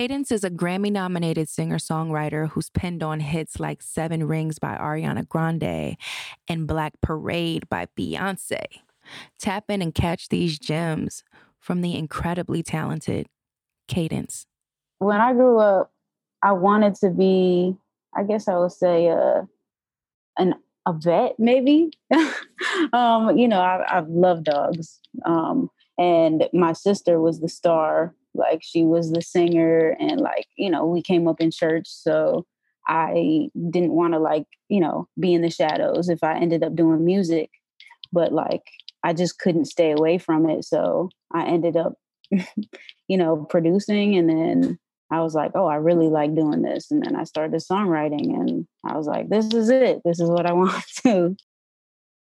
Kaydence is a Grammy nominated singer songwriter who's penned on hits like Seven Rings by Ariana Grande and Black Parade by Beyonce. Tap in and catch these gems from the incredibly talented Kaydence. When I grew up, I wanted to be, I guess I would say, uh, an a vet, maybe. um, you know, I, I've loved dogs. Um, and my sister was the star. Like she was the singer, and like you know, we came up in church, so I didn't want to like you know be in the shadows if I ended up doing music, but like I just couldn't stay away from it, so I ended up, you know, producing, and then I was like, oh, I really like doing this. And then I started songwriting and I was like, this is it. This is what I want to.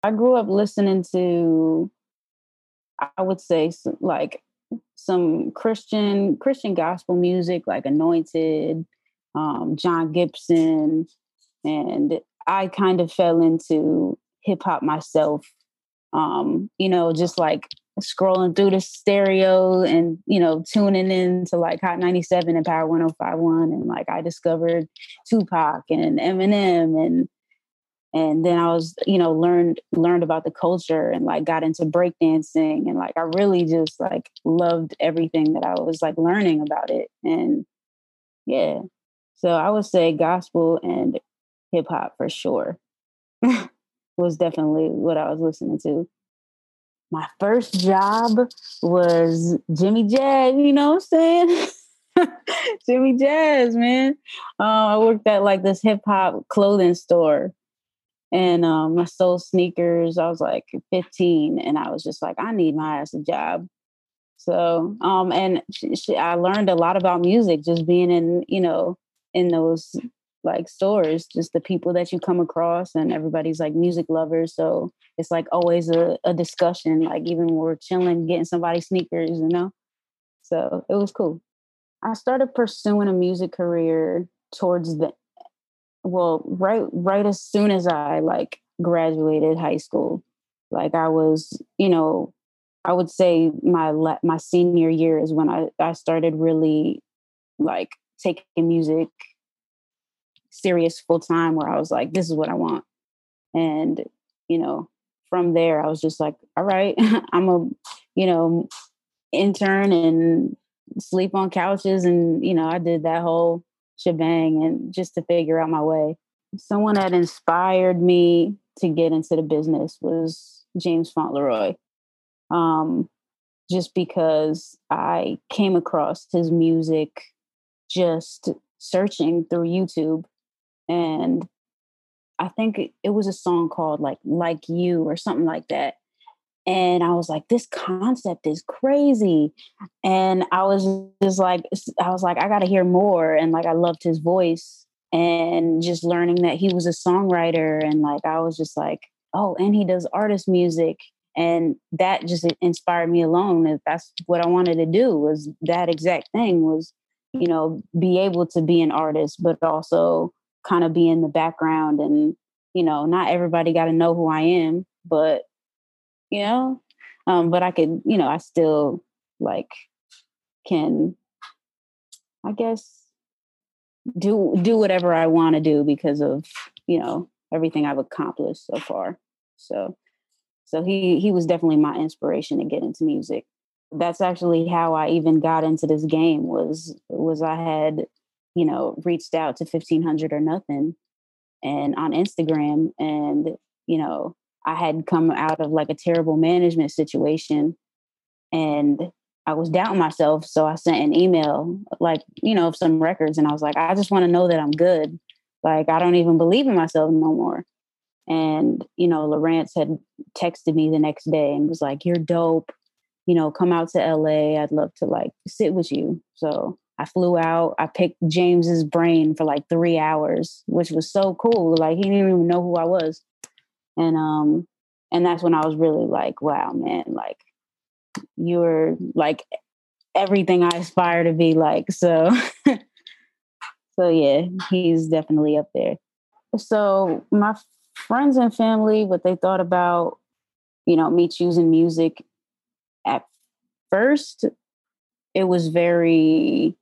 I grew up listening to, I would say, like some Christian Christian gospel music, like Anointed, um, Jon Gibson, and I kind of fell into hip hop myself. Um, you know, just like scrolling through the stereo and you know tuning in to like hot 97 and power 1051 and like i discovered tupac and eminem and and then i was you know learned learned about the culture and like got into breakdancing and like i really just like loved everything that i was like learning about it and yeah so i would say gospel and hip-hop for sure was definitely what i was listening to my first job was Jimmy Jazz, you know what I'm saying? Jimmy Jazz, man. Uh, I worked at like this hip hop clothing store and um, I sold sneakers. I was like 15 and I was just like, I need my ass a job. So, um, and she, she, I learned a lot about music just being in, you know, in those like stores, just the people that you come across, and everybody's like music lovers. So it's like always a, a discussion, like even when we're chilling, getting somebody sneakers, you know? So it was cool. I started pursuing a music career towards the well, right right as soon as I like graduated high school. Like I was, you know, I would say my my senior year is when I I started really like taking music serious full time where I was like, this is what I want. And, you know, from there, I was just like, all right, I'm a, you know, intern and sleep on couches. And, you know, I did that whole shebang and just to figure out my way. Someone that inspired me to get into the business was James Fauntleroy. Um, just because I came across his music just searching through YouTube and I think it was a song called like like you or something like that. And I was like, this concept is crazy. And I was just like, I was like, I got to hear more. And like, I loved his voice and just learning that he was a songwriter. And like, I was just like, oh, and he does artist music. And that just inspired me alone. That that's what I wanted to do was that exact thing was, you know, be able to be an artist, but also kind of be in the background and you know not everybody got to know who i am but you know um but i could you know i still like can i guess do do whatever i want to do because of you know everything i've accomplished so far so so he he was definitely my inspiration to get into music that's actually how i even got into this game was was i had you know, reached out to 1500 or nothing and on Instagram. And, you know, I had come out of like a terrible management situation and I was doubting myself. So I sent an email, like, you know, of some records. And I was like, I just want to know that I'm good. Like, I don't even believe in myself no more. And, you know, Larrance had texted me the next day and was like, You're dope. You know, come out to LA. I'd love to like sit with you. So I flew out. I picked James's brain for like three hours, which was so cool. Like he didn't even know who I was. And um, and that's when I was really like, wow, man, like you're like everything I aspire to be like. So so yeah, he's definitely up there. So my friends and family, what they thought about, you know, me choosing music at first it was very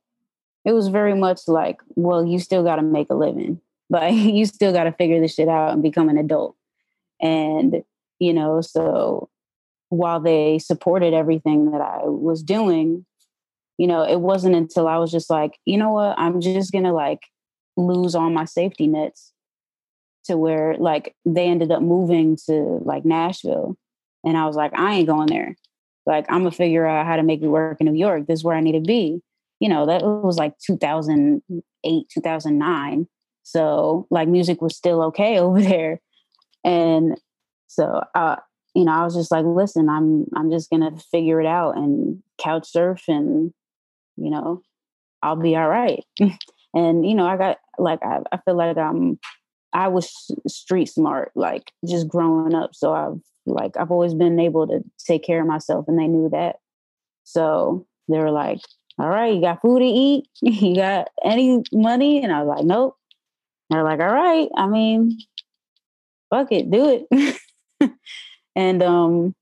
it was very much like, well, you still got to make a living. Like you still got to figure this shit out and become an adult. And, you know, so while they supported everything that I was doing, you know, it wasn't until I was just like, you know what, I'm just going to like lose all my safety nets to where like they ended up moving to like Nashville. And I was like, I ain't going there. Like, I'm gonna figure out how to make it work in New York. This is where I need to be you know, that was like 2008, 2009. So like music was still okay over there. And so, uh, you know, I was just like, listen, I'm, I'm just to figure it out and couch surf and, you know, I'll be all right. and, you know, I got like, I, I feel like I'm, I was street smart, like just growing up. So I've like, I've always been able to take care of myself and they knew that. So they were like, all right, you got food to eat? You got any money? And I was like, nope. they're like, all right, I mean, fuck it, do it. and um,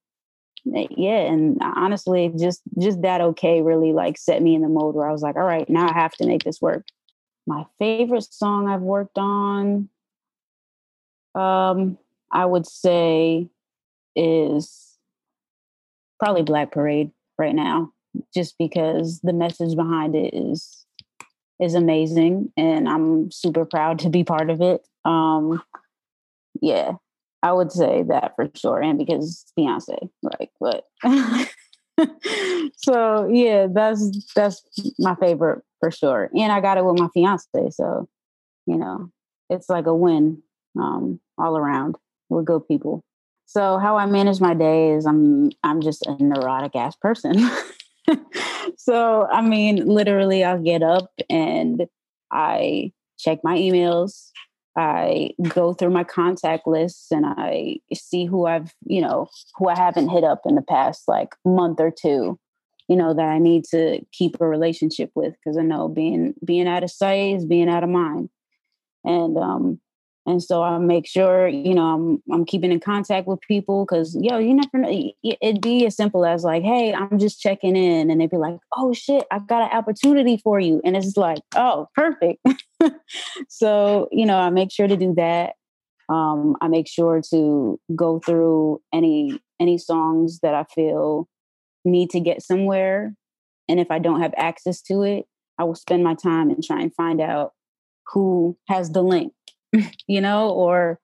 yeah, and honestly, just just that okay really like set me in the mode where I was like, all right, now I have to make this work. My favorite song I've worked on, um, I would say is probably Black Parade right now just because the message behind it is is amazing and I'm super proud to be part of it. Um yeah, I would say that for sure. And because Beyonce, like, But so yeah, that's that's my favorite for sure. And I got it with my fiance. So, you know, it's like a win um all around. We're good people. So how I manage my day is I'm I'm just a neurotic ass person. so, I mean, literally, I'll get up and I check my emails. I go through my contact lists and I see who I've, you know, who I haven't hit up in the past like month or two, you know, that I need to keep a relationship with because I know being being out of sight is being out of mind. And um and so I make sure, you know, I'm I'm keeping in contact with people because yo, you never know. It'd be as simple as like, hey, I'm just checking in, and they'd be like, oh shit, I've got an opportunity for you, and it's like, oh, perfect. so you know, I make sure to do that. Um, I make sure to go through any any songs that I feel need to get somewhere, and if I don't have access to it, I will spend my time and try and find out who has the link you know, or,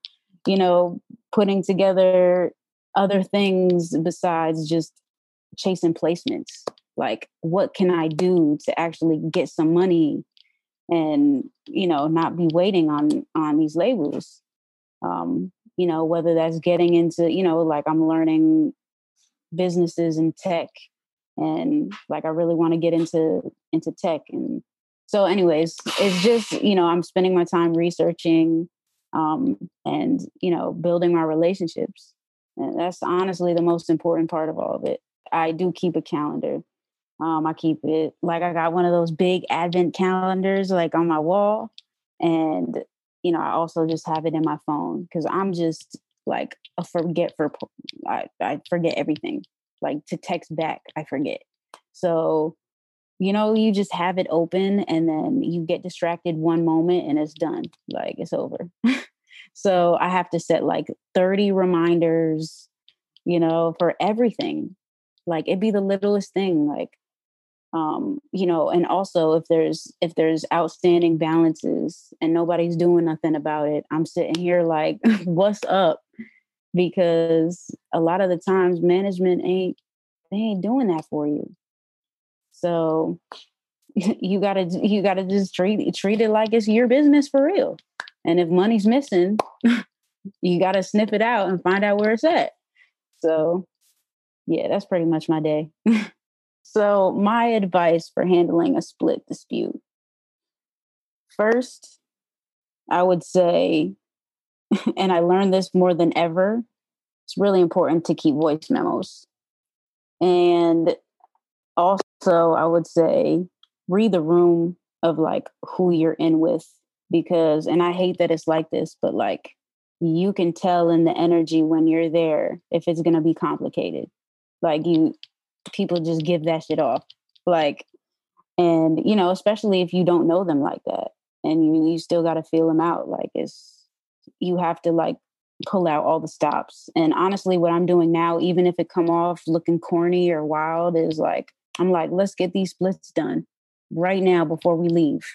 you know, putting together other things besides just chasing placements. Like, what can I do to actually get some money and, you know, not be waiting on on these labels? Um, you know, whether that's getting into, you know, like I'm learning businesses and tech and like I really want to get into into tech and so anyways it's just you know i'm spending my time researching um, and you know building my relationships. And that's honestly the most important part of all of it. I do keep a calendar. Um, i keep it like i got one of those big advent calendars like on my wall and you know i also just have it in my phone because i'm just like a forget for I, I forget everything. Like to text back i forget. So you know, you just have it open and then you get distracted one moment and it's done. Like it's over. so I have to set like 30 reminders, you know, for everything. Like it'd be the littlest thing. Like, um, you know, and also if there's if there's outstanding balances and nobody's doing nothing about it, I'm sitting here like, what's up? Because a lot of the times management ain't they ain't doing that for you so you gotta you gotta just treat treat it like it's your business for real. And if money's missing, you gotta sniff it out and find out where it's at. So yeah, that's pretty much my day. so my advice for handling a split dispute. First, I would say, and I learned this more than ever, it's really important to keep voice memos. And also, I would say read the room of like who you're in with because, and I hate that it's like this, but like you can tell in the energy when you're there if it's going to be complicated. Like you, people just give that shit off. Like, and you know, especially if you don't know them like that, and you you still got to feel them out. Like, it's you have to like pull out all the stops. And honestly, what I'm doing now, even if it come off looking corny or wild, is like I'm like, let's get these splits done right now before we leave,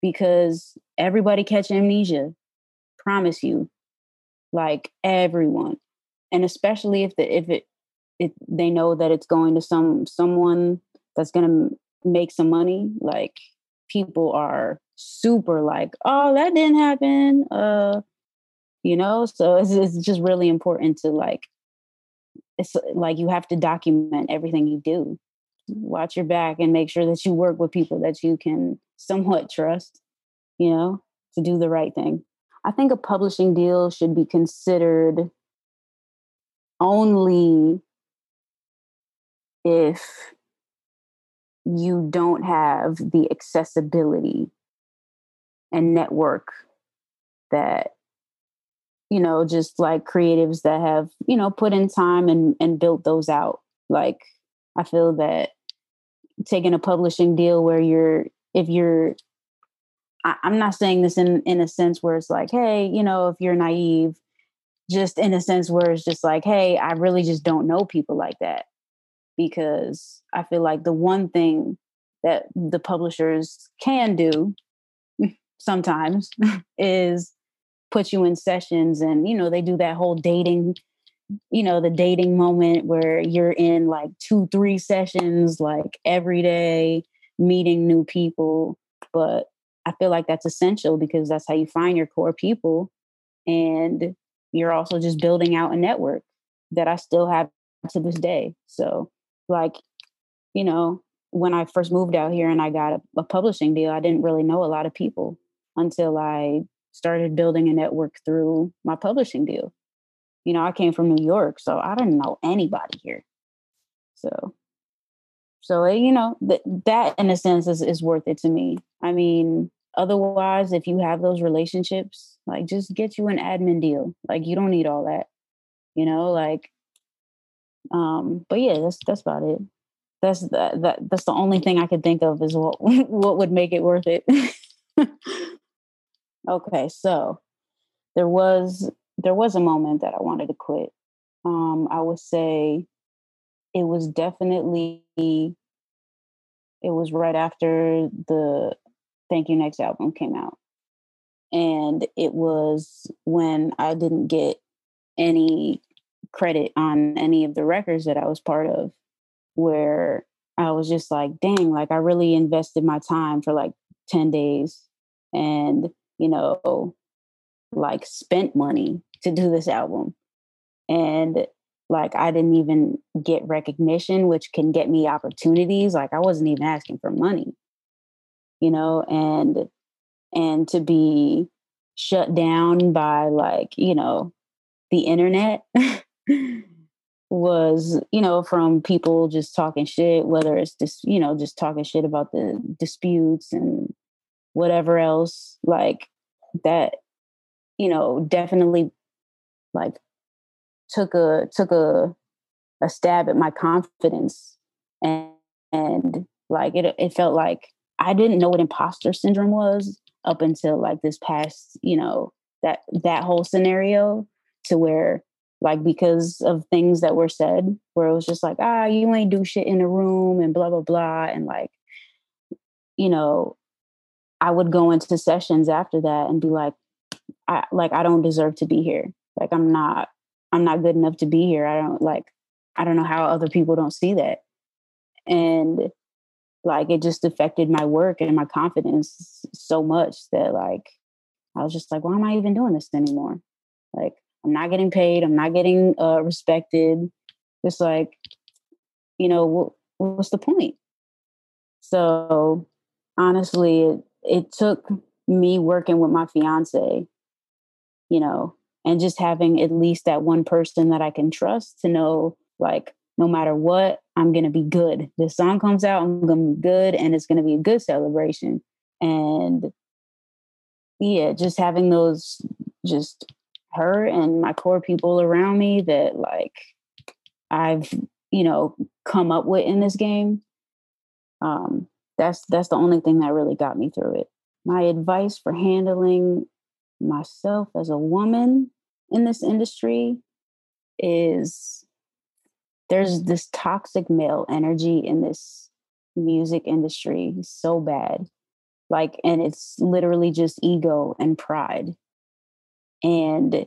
because everybody catch amnesia. Promise you, like everyone, and especially if the if it if they know that it's going to some someone that's going to make some money like people are super like oh that didn't happen uh you know? So it's, it's just really important to like it's like you have to document everything you do watch your back and make sure that you work with people that you can somewhat trust you know to do the right thing. I think a publishing deal should be considered only if you don't have the accessibility and network that you know just like creatives that have you know put in time and and built those out. Like i feel that taking a publishing deal where you're if you're I, i'm not saying this in in a sense where it's like hey you know if you're naive just in a sense where it's just like hey i really just don't know people like that. Because I feel like the one thing that the publishers can do sometimes is put you in sessions and you know they do that whole dating you know the dating moment where you're in like two three sessions like every day meeting new people but i feel like that's essential because that's how you find your core people and you're also just building out a network that i still have to this day so like, you know, when I first moved out here and I got a, a publishing deal, I didn't really know a lot of people until I started building a network through my publishing deal. You know, I came from New York, so I didn't know anybody here. So, so eh, you know, that that in a sense is, is worth it to me. I mean, otherwise, if you have those relationships, like just get you an admin deal. Like you don't need all that. You know, like um, but yeah, that's that's about it. That's that, that that's the only thing I could think of is what what would make it worth it. okay, so there was there was a moment that I wanted to quit. Um, I would say it was definitely it was right after the Thank U, Next album came out. And it was when I didn't get any credit on any of the records that I was part of where I was just like, dang, like I really invested my time for like 10 days and, you know, like spent money to do this album. And like I didn't even get recognition, which can get me opportunities. Like I wasn't even asking for money, you know, and and to be shut down by like, you know, the internet was, you know, from people just talking shit, whether it's just, you know, just talking shit about the disputes and whatever else, like that, you know, definitely like took a took a a stab at my confidence and and like it it felt like I didn't know what imposter syndrome was up until like this past, you know, that that whole scenario to where like because of things that were said where it was just like ah you ain't do shit in the room and blah blah blah and like you know i would go into sessions after that and be like i like i don't deserve to be here like i'm not i'm not good enough to be here i don't like i don't know how other people don't see that and like it just affected my work and my confidence so much that like i was just like why am i even doing this anymore like I'm not getting paid. I'm not getting uh, respected. It's like, you know, what, what's the point? So honestly, it, it took me working with my fiance, you know, and just having at least that one person that I can trust to know, like, no matter what, I'm going to be good. This song comes out, I'm going to be good, and it's going to be a good celebration. And yeah, just having those just her and my core people around me that like I've, you know, come up with in this game. Um, that's that's the only thing that really got me through it. My advice for handling myself as a woman in this industry is there's this toxic male energy in this music industry so bad. Like and it's literally just ego and pride. And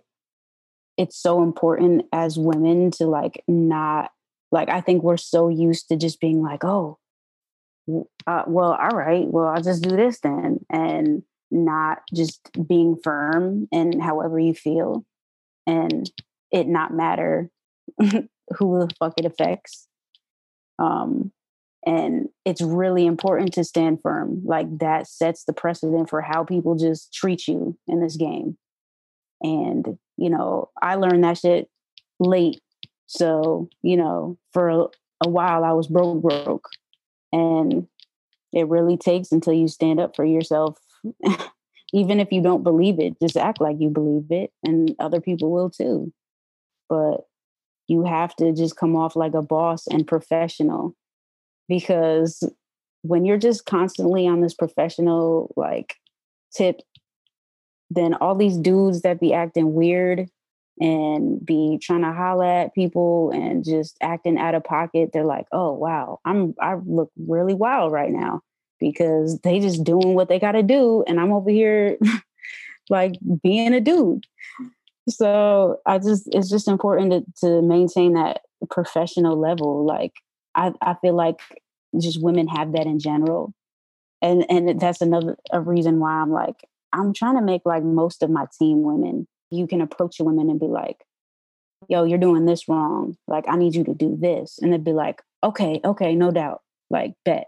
it's so important as women to like not like i think we're so used to just being like oh uh, well all right well i'll just do this then. And not just being firm and however you feel and it not matter who the fuck it affects um and it's really important to stand firm like that sets the precedent for how people just treat you in this game. And you know i learned that shit late so you know for a, a while i was broke broke and it really takes until you stand up for yourself even if you don't believe it just act like you believe it and other people will too. But you have to just come off like a boss and professional because when you're just constantly on this professional like tip then all these dudes that be acting weird and be trying to holler at people and just acting out of pocket they're like oh wow i'm i look really wild right now because they just doing what they got to do and i'm over here like being a dude so i just it's just important to, to maintain that professional level like I, I feel like just women have that in general. And and that's another a reason why I'm like, I'm trying to make like most of my team women. You can approach women and be like, yo, you're doing this wrong. Like, I need you to do this. And they'd be like, okay, okay, no doubt. Like, bet.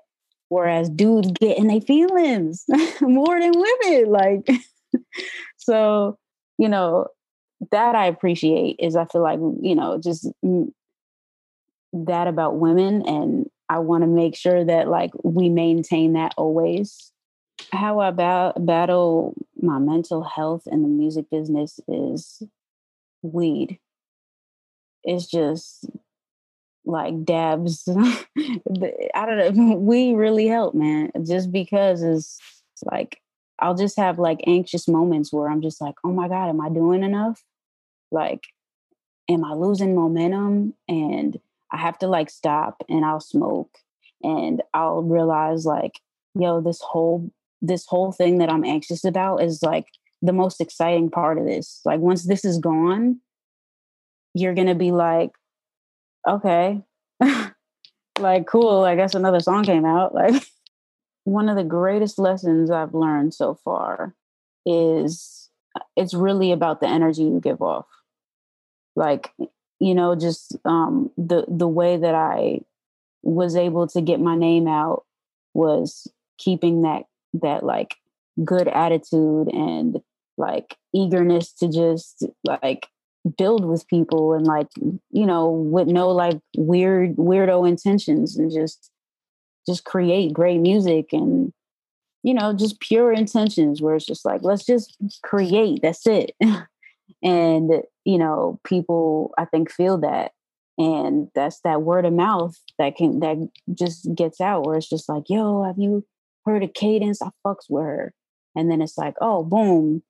Whereas dudes get in their feelings more than women. Like, so, you know, that I appreciate is I feel like, you know, just that about women and I want to make sure that like we maintain that always. How I ba- battle my mental health in the music business is weed. It's just like dabs. I don't know. We really help, man. Just because it's like I'll just have like anxious moments where I'm just like, oh my God, am I doing enough? Like, am I losing momentum? And I have to like stop and I'll smoke and I'll realize like, yo, this whole this whole thing that I'm anxious about is like the most exciting part of this. Like once this is gone, you're gonna be like, okay, like cool. I guess another song came out. Like one of the greatest lessons I've learned so far is uh, it's really about the energy you give off. Like you know just um, the the way that i was able to get my name out was keeping that that like good attitude and like eagerness to just like build with people and like you know with no like weird weirdo intentions and just just create great music and you know just pure intentions where it's just like let's just create that's it. And you know people i think feel that. And that's that word of mouth that can that just gets out where it's just like yo have you heard of Kaydence? I fucks with her. And then it's like oh boom.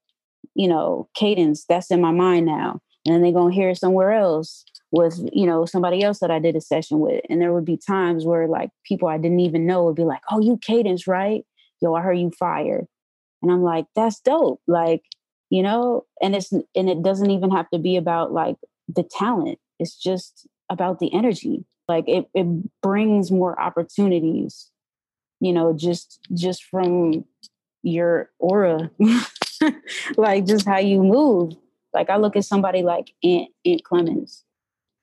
You know Kaydence that's in my mind now and then they're gonna hear it somewhere else with you know somebody else that i did a session with. And there would be times where like people i didn't even know would be like oh you Kaydence right? Yo i heard you fire. And i'm like that's dope. Like you know and it's and it doesn't even have to be about like the talent. It's just about the energy. Like it, it brings more opportunities you know just just from your aura like just how you move like i look at somebody like Ant Ant Clemons.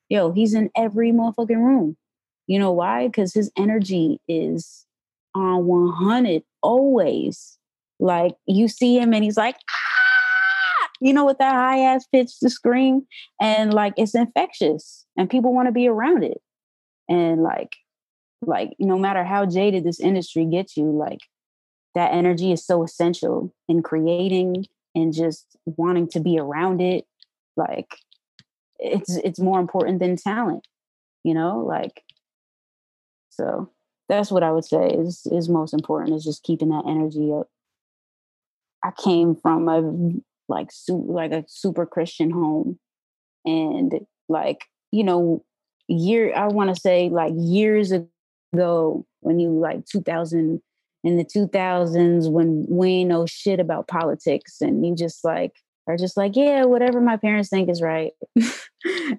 Yo he's in every motherfucking room. You know why? Because his energy is on 100 always. Like you see him and he's like ah! you know, with that high ass pitch to scream. And like it's infectious and people want to be around it. And like, like no matter how jaded this industry gets you, like that energy is so essential in creating and just wanting to be around it. Like it's it's more important than talent, you know, like So that's what I would say is is most important is just keeping that energy up. I came from a like su- like a super Christian home, and like you know, year I want to say like years ago when you like 2000 in the 2000s when we know shit about politics and you just like are just like yeah whatever my parents think is right.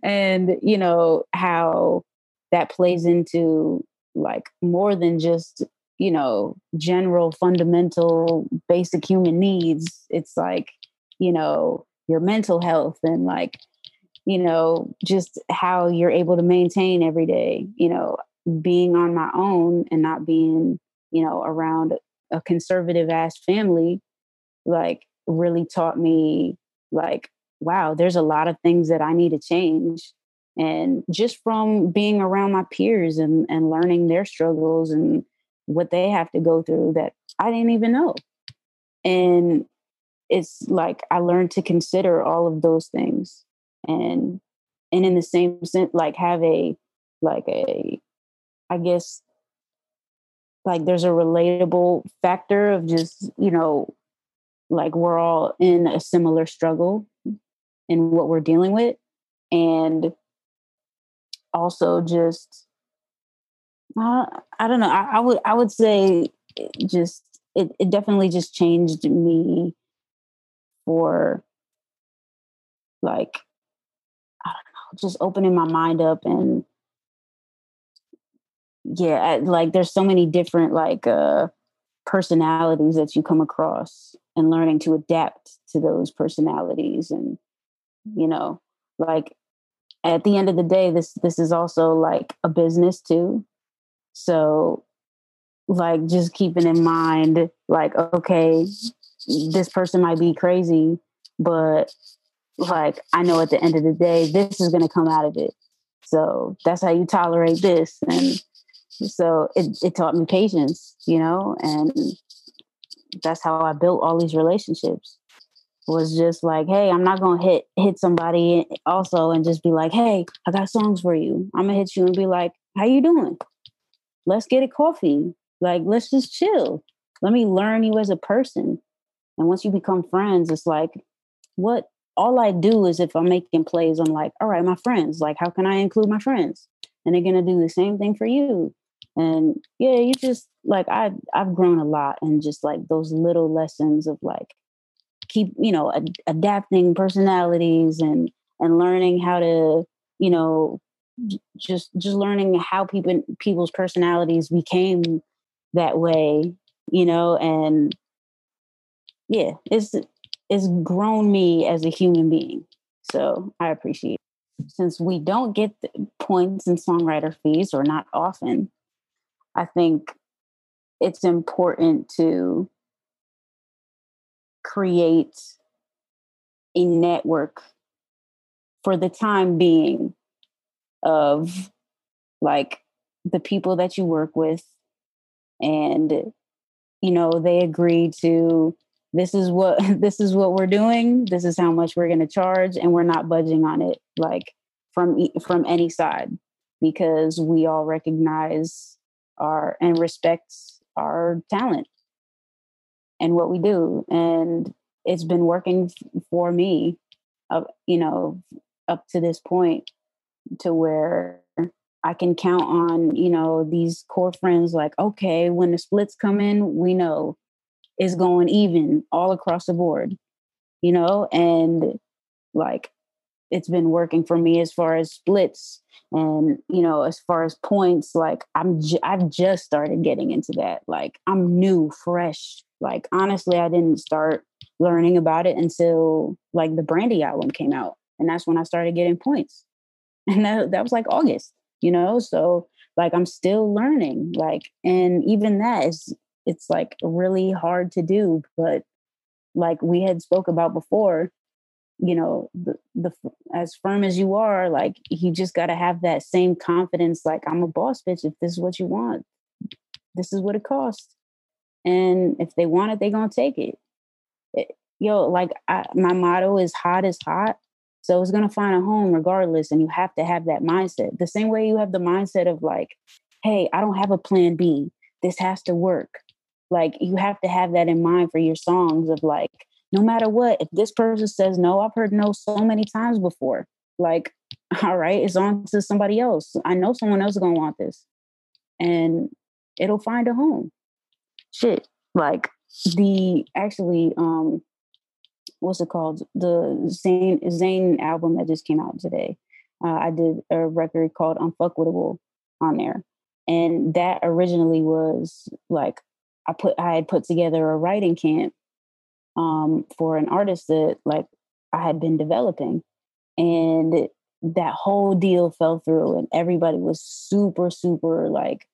And you know how that plays into like more than just you know general fundamental basic human needs it's like you know your mental health and like you know just how you're able to maintain every day you know being on my own and not being you know around a conservative ass family like really taught me like wow there's a lot of things that i need to change. And just from being around my peers and, and learning their struggles and what they have to go through that i didn't even know. And it's like i learned to consider all of those things. And and in the same sense like have a like a i guess like there's a relatable factor of just you know like we're all in a similar struggle in what we're dealing with and also just uh, I don't know. I, I, would I would say just it, it definitely just changed me for like I don't know, just opening my mind up and yeah, like there's so many different like uh personalities that you come across and learning to adapt to those personalities and you know like at the end of the day this this is also like a business too. So like just keeping in mind like okay this person might be crazy but like i know at the end of the day this is going to come out of it. So that's how you tolerate this and so it, it taught me patience you know and that's how i built all these relationships was just like, hey, I'm not gonna hit hit somebody also and just be like, hey, I got songs for you. I'm gonna hit you and be like, how you doing? Let's get a coffee. Like, let's just chill. Let me learn you as a person. And once you become friends, it's like, what all I do is if I'm making plays, I'm like, all right, my friends, like, how can I include my friends? And they're gonna do the same thing for you. And yeah, you just like I I've grown a lot and just like those little lessons of like keep you know ad- adapting personalities and and learning how to you know just just learning how people people's personalities became that way you know and yeah it's it's grown me as a human being so i appreciate it. since we don't get points in songwriter fees or not often i think it's important to create a network for the time being of like the people that you work with and you know they agree to this is what this is what we're doing. This is how much we're going to charge and we're not budging on it like from from any side because we all recognize our and respects our talent and what we do. And it's been working for me you know up to this point to where i can count on you know these core friends like okay when the splits come in we know it's going even all across the board you know? And like it's been working for me as far as splits and you know as far as points like i'm j- i've just started getting into that like i'm new fresh like honestly i didn't start learning about it until like the brandy album came out and that's when i started getting points. And that, that was like august you know so like i'm still learning like and even that is it's like really hard to do but like we had spoke about before you know the, the as firm as you are like you just got to have that same confidence like i'm a boss bitch if this is what you want. This is what it costs. And if they want it they're gonna take it, it yo like I, my motto is hot is hot. So it's gonna find a home regardless and you have to have that mindset. The same way you have the mindset of like hey, I don't have a plan B. This has to work. Like you have to have that in mind for your songs of like, no matter what, if this person says no, I've heard no so many times before. Like, all right, it's on to somebody else. I know someone else is gonna want this. And it'll find a home. Shit. Like the actually um what's it called? The Zayn Zayn album that just came out today. Uh, I did a record called Unfuckwittable on there. And that originally was like I put I had put together a writing camp um, for an artist that like I had been developing. And that whole deal fell through and everybody was super, super like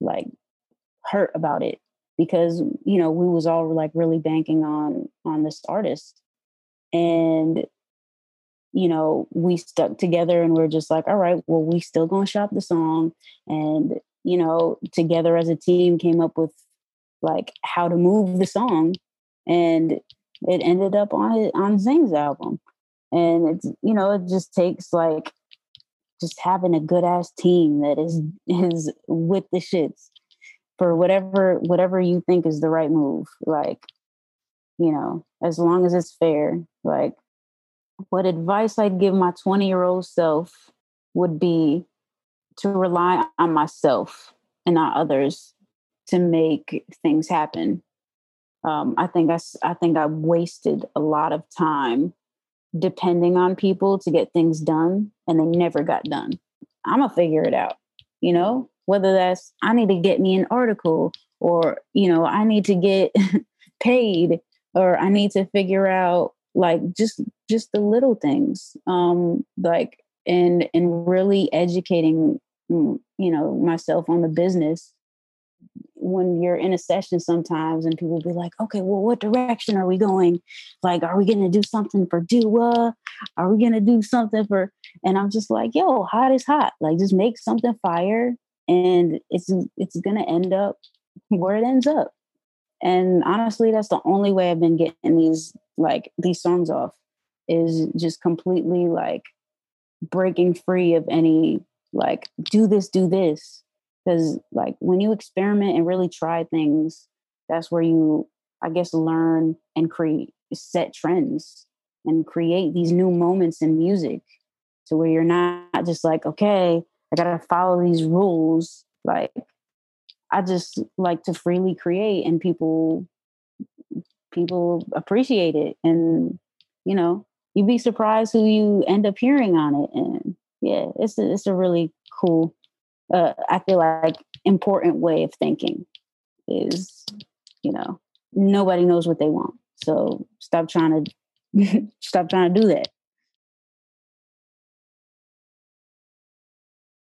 like hurt about it because you know we was all like really banking on on this artist and you know we stuck together and we're just like all right well we still gonna shop the song and you know together as a team came up with like how to move the song and it ended up on on Zayn's album. And it's you know it just takes like just having a good ass team that is is with the shits for whatever whatever you think is the right move like you know as long as it's fair like what advice i'd give my 20 year old self would be to rely on myself and not others to make things happen um, i think I, I think i wasted a lot of time depending on people to get things done and they never got done i'm gonna figure it out you know whether that's I need to get me an article or, you know, I need to get paid or I need to figure out like just just the little things. Um like and and really educating mm, you know myself on the business when you're in a session sometimes and people be like, okay, well, what direction are we going? Like, are we going to do something for Dua? Are we going to do something for, and I'm just like, yo, hot is hot. Like, just make something fire and it's it's gonna end up where it ends up. And honestly, that's the only way I've been getting these like these songs off is just completely like breaking free of any like do this, do this. Because like when you experiment and really try things, that's where you, I guess, learn and create set trends and create these new moments in music to where you're not just like, okay, I gotta follow these rules. Like I just like to freely create and people people appreciate it and you know you'd be surprised who you end up hearing on it and yeah it's a, it's a really cool uh, i feel like important way of thinking is you know nobody knows what they want. So stop trying to stop trying to do that